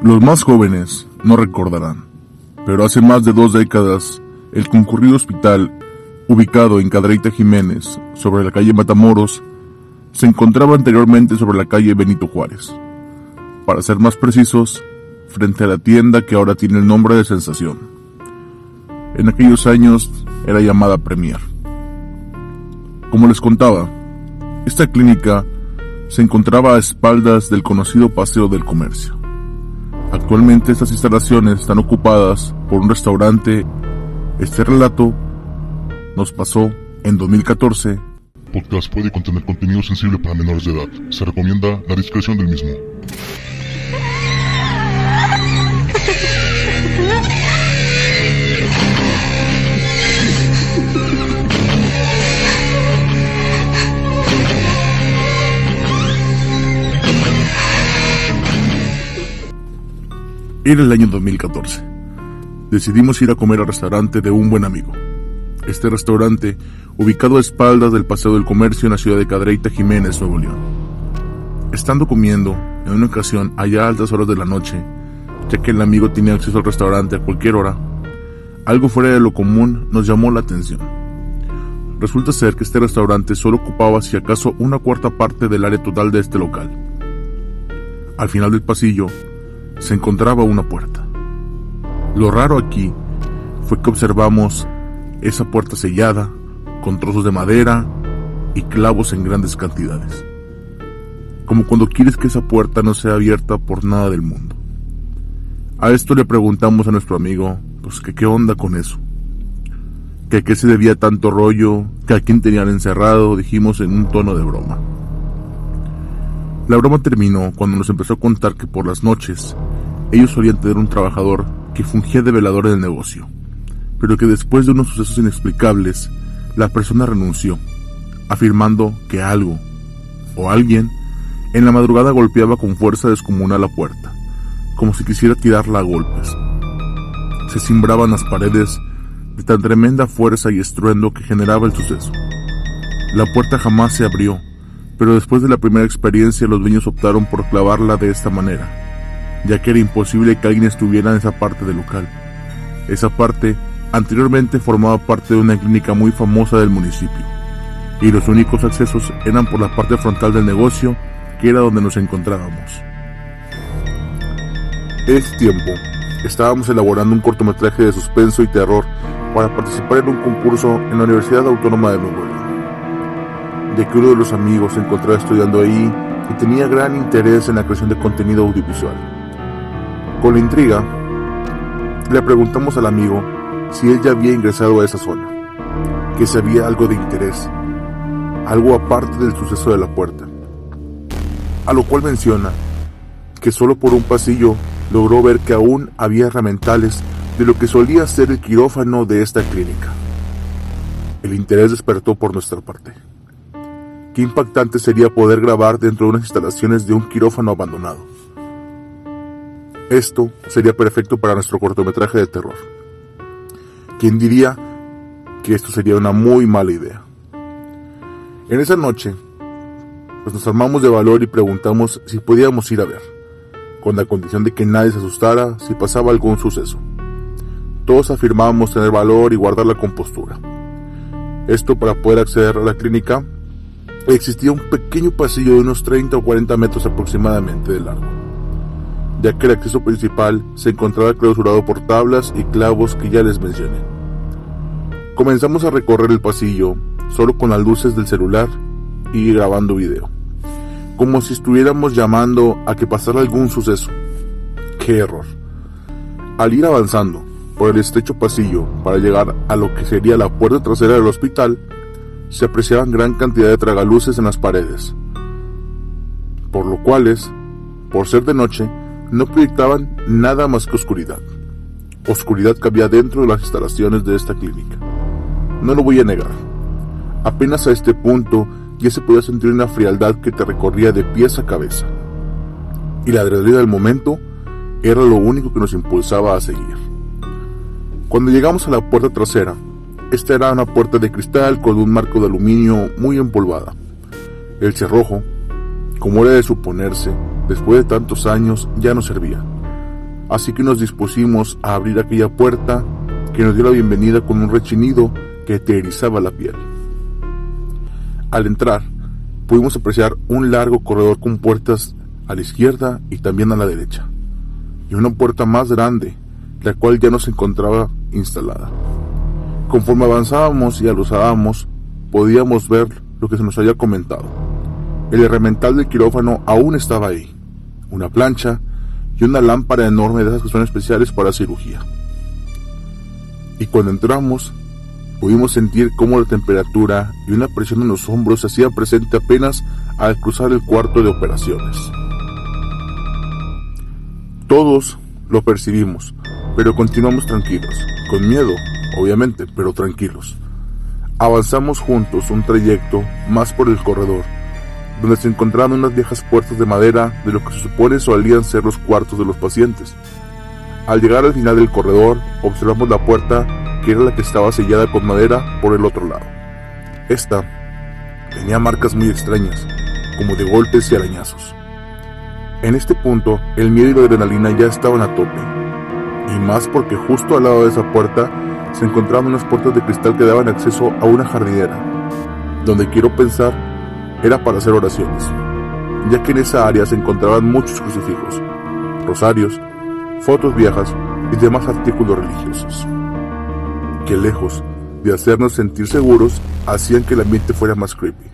Los más jóvenes no recordarán, pero hace más de dos décadas, el concurrido hospital, ubicado en Cadreita Jiménez, sobre la calle Matamoros, se encontraba anteriormente sobre la calle Benito Juárez. Para ser más precisos, frente a la tienda que ahora tiene el nombre de Sensación. En aquellos años era llamada Premier. Como les contaba, esta clínica se encontraba a espaldas del conocido Paseo del Comercio. Actualmente estas instalaciones están ocupadas por un restaurante. Este relato nos pasó en 2014. Podcast puede contener contenido sensible para menores de edad. Se recomienda la discreción del mismo. Era el año 2014. Decidimos ir a comer al restaurante de un buen amigo. Este restaurante, ubicado a espaldas del Paseo del Comercio en la ciudad de Cadreita Jiménez, Nuevo León. Estando comiendo, en una ocasión, allá a altas horas de la noche, ya que el amigo tenía acceso al restaurante a cualquier hora, algo fuera de lo común nos llamó la atención. Resulta ser que este restaurante solo ocupaba si acaso una cuarta parte del área total de este local. Al final del pasillo se encontraba una puerta. Lo raro aquí fue que observamos esa puerta sellada con trozos de madera y clavos en grandes cantidades. Como cuando quieres que esa puerta no sea abierta por nada del mundo. A esto le preguntamos a nuestro amigo, pues que qué onda con eso. Que a qué se debía tanto rollo, que a quién tenían encerrado, dijimos en un tono de broma. La broma terminó cuando nos empezó a contar que por las noches ellos solían tener un trabajador que fungía de velador en el negocio, pero que después de unos sucesos inexplicables, la persona renunció, afirmando que algo o alguien en la madrugada golpeaba con fuerza descomunal la puerta, como si quisiera tirarla a golpes. Se cimbraban las paredes de tan tremenda fuerza y estruendo que generaba el suceso. La puerta jamás se abrió pero después de la primera experiencia los dueños optaron por clavarla de esta manera, ya que era imposible que alguien estuviera en esa parte del local. Esa parte anteriormente formaba parte de una clínica muy famosa del municipio, y los únicos accesos eran por la parte frontal del negocio, que era donde nos encontrábamos. Es tiempo, estábamos elaborando un cortometraje de suspenso y terror para participar en un concurso en la Universidad Autónoma de Nuevo León de que uno de los amigos se encontraba estudiando ahí y tenía gran interés en la creación de contenido audiovisual. Con la intriga, le preguntamos al amigo si él ya había ingresado a esa zona, que si había algo de interés, algo aparte del suceso de la puerta. A lo cual menciona que solo por un pasillo logró ver que aún había herramientales de lo que solía ser el quirófano de esta clínica. El interés despertó por nuestra parte. Qué impactante sería poder grabar dentro de unas instalaciones de un quirófano abandonado. Esto sería perfecto para nuestro cortometraje de terror. ¿Quién diría que esto sería una muy mala idea? En esa noche, pues nos armamos de valor y preguntamos si podíamos ir a ver, con la condición de que nadie se asustara si pasaba algún suceso. Todos afirmábamos tener valor y guardar la compostura. Esto para poder acceder a la clínica existía un pequeño pasillo de unos 30 o 40 metros aproximadamente de largo, ya que el acceso principal se encontraba clausurado por tablas y clavos que ya les mencioné. Comenzamos a recorrer el pasillo solo con las luces del celular y grabando video, como si estuviéramos llamando a que pasara algún suceso. ¡Qué error! Al ir avanzando por el estrecho pasillo para llegar a lo que sería la puerta trasera del hospital, se apreciaban gran cantidad de tragaluces en las paredes, por lo cuales, por ser de noche, no proyectaban nada más que oscuridad. Oscuridad que había dentro de las instalaciones de esta clínica. No lo voy a negar. Apenas a este punto ya se podía sentir una frialdad que te recorría de pies a cabeza. Y la adrenalina del momento era lo único que nos impulsaba a seguir. Cuando llegamos a la puerta trasera, esta era una puerta de cristal con un marco de aluminio muy empolvada. El cerrojo, como era de suponerse, después de tantos años ya no servía, así que nos dispusimos a abrir aquella puerta que nos dio la bienvenida con un rechinido que te erizaba la piel. Al entrar, pudimos apreciar un largo corredor con puertas a la izquierda y también a la derecha, y una puerta más grande, la cual ya no se encontraba instalada. Conforme avanzábamos y alusábamos, podíamos ver lo que se nos había comentado. El herramental del quirófano aún estaba ahí, una plancha y una lámpara enorme de esas que son especiales para cirugía. Y cuando entramos, pudimos sentir cómo la temperatura y una presión en los hombros se hacía presente apenas al cruzar el cuarto de operaciones. Todos lo percibimos, pero continuamos tranquilos, con miedo, obviamente, pero tranquilos. Avanzamos juntos un trayecto más por el corredor, donde se encontraban unas viejas puertas de madera de lo que se supone solían ser los cuartos de los pacientes. Al llegar al final del corredor, observamos la puerta que era la que estaba sellada con madera por el otro lado. Esta tenía marcas muy extrañas, como de golpes y arañazos. En este punto, el miedo y la adrenalina ya estaban a tope, y más porque justo al lado de esa puerta se encontraban unas puertas de cristal que daban acceso a una jardinera, donde quiero pensar era para hacer oraciones, ya que en esa área se encontraban muchos crucifijos, rosarios, fotos viejas y demás artículos religiosos, que lejos de hacernos sentir seguros, hacían que el ambiente fuera más creepy.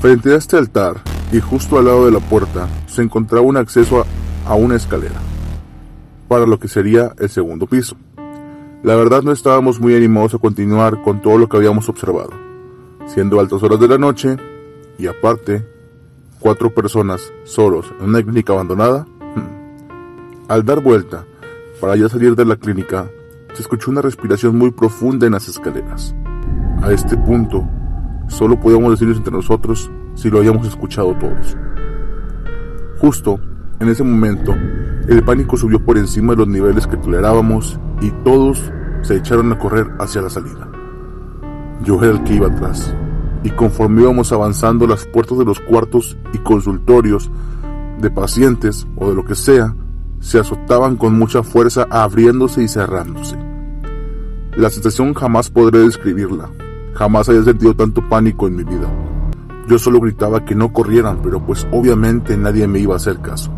Frente a este altar y justo al lado de la puerta se encontraba un acceso a, a una escalera, para lo que sería el segundo piso. La verdad no estábamos muy animados a continuar con todo lo que habíamos observado siendo altas horas de la noche y aparte cuatro personas solos en una clínica abandonada. Hmm. Al dar vuelta para ya salir de la clínica, se escuchó una respiración muy profunda en las escaleras. A este punto, solo podíamos decirnos entre nosotros si lo habíamos escuchado todos. Justo en ese momento, el pánico subió por encima de los niveles que tolerábamos y todos se echaron a correr hacia la salida. Yo era el que iba atrás, y conforme íbamos avanzando las puertas de los cuartos y consultorios de pacientes o de lo que sea, se azotaban con mucha fuerza abriéndose y cerrándose. La sensación jamás podré describirla, jamás haya sentido tanto pánico en mi vida. Yo solo gritaba que no corrieran, pero pues obviamente nadie me iba a hacer caso.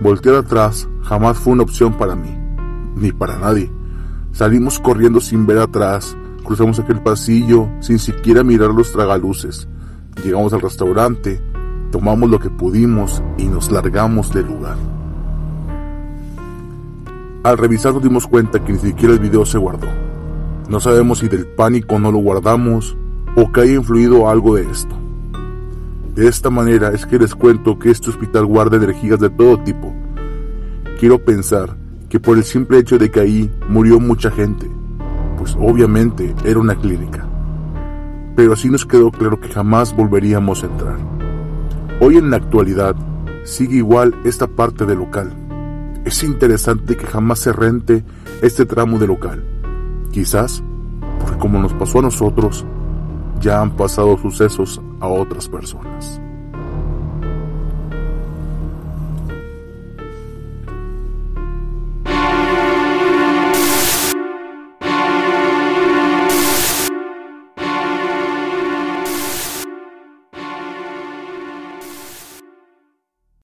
Voltear atrás jamás fue una opción para mí, ni para nadie. Salimos corriendo sin ver atrás, Cruzamos aquel pasillo sin siquiera mirar los tragaluces. Llegamos al restaurante, tomamos lo que pudimos y nos largamos del lugar. Al revisar nos dimos cuenta que ni siquiera el video se guardó. No sabemos si del pánico no lo guardamos o que haya influido algo de esto. De esta manera es que les cuento que este hospital guarda energías de todo tipo. Quiero pensar que por el simple hecho de que ahí murió mucha gente, pues obviamente era una clínica. Pero así nos quedó claro que jamás volveríamos a entrar. Hoy en la actualidad sigue igual esta parte del local. Es interesante que jamás se rente este tramo de local. Quizás porque como nos pasó a nosotros, ya han pasado sucesos a otras personas.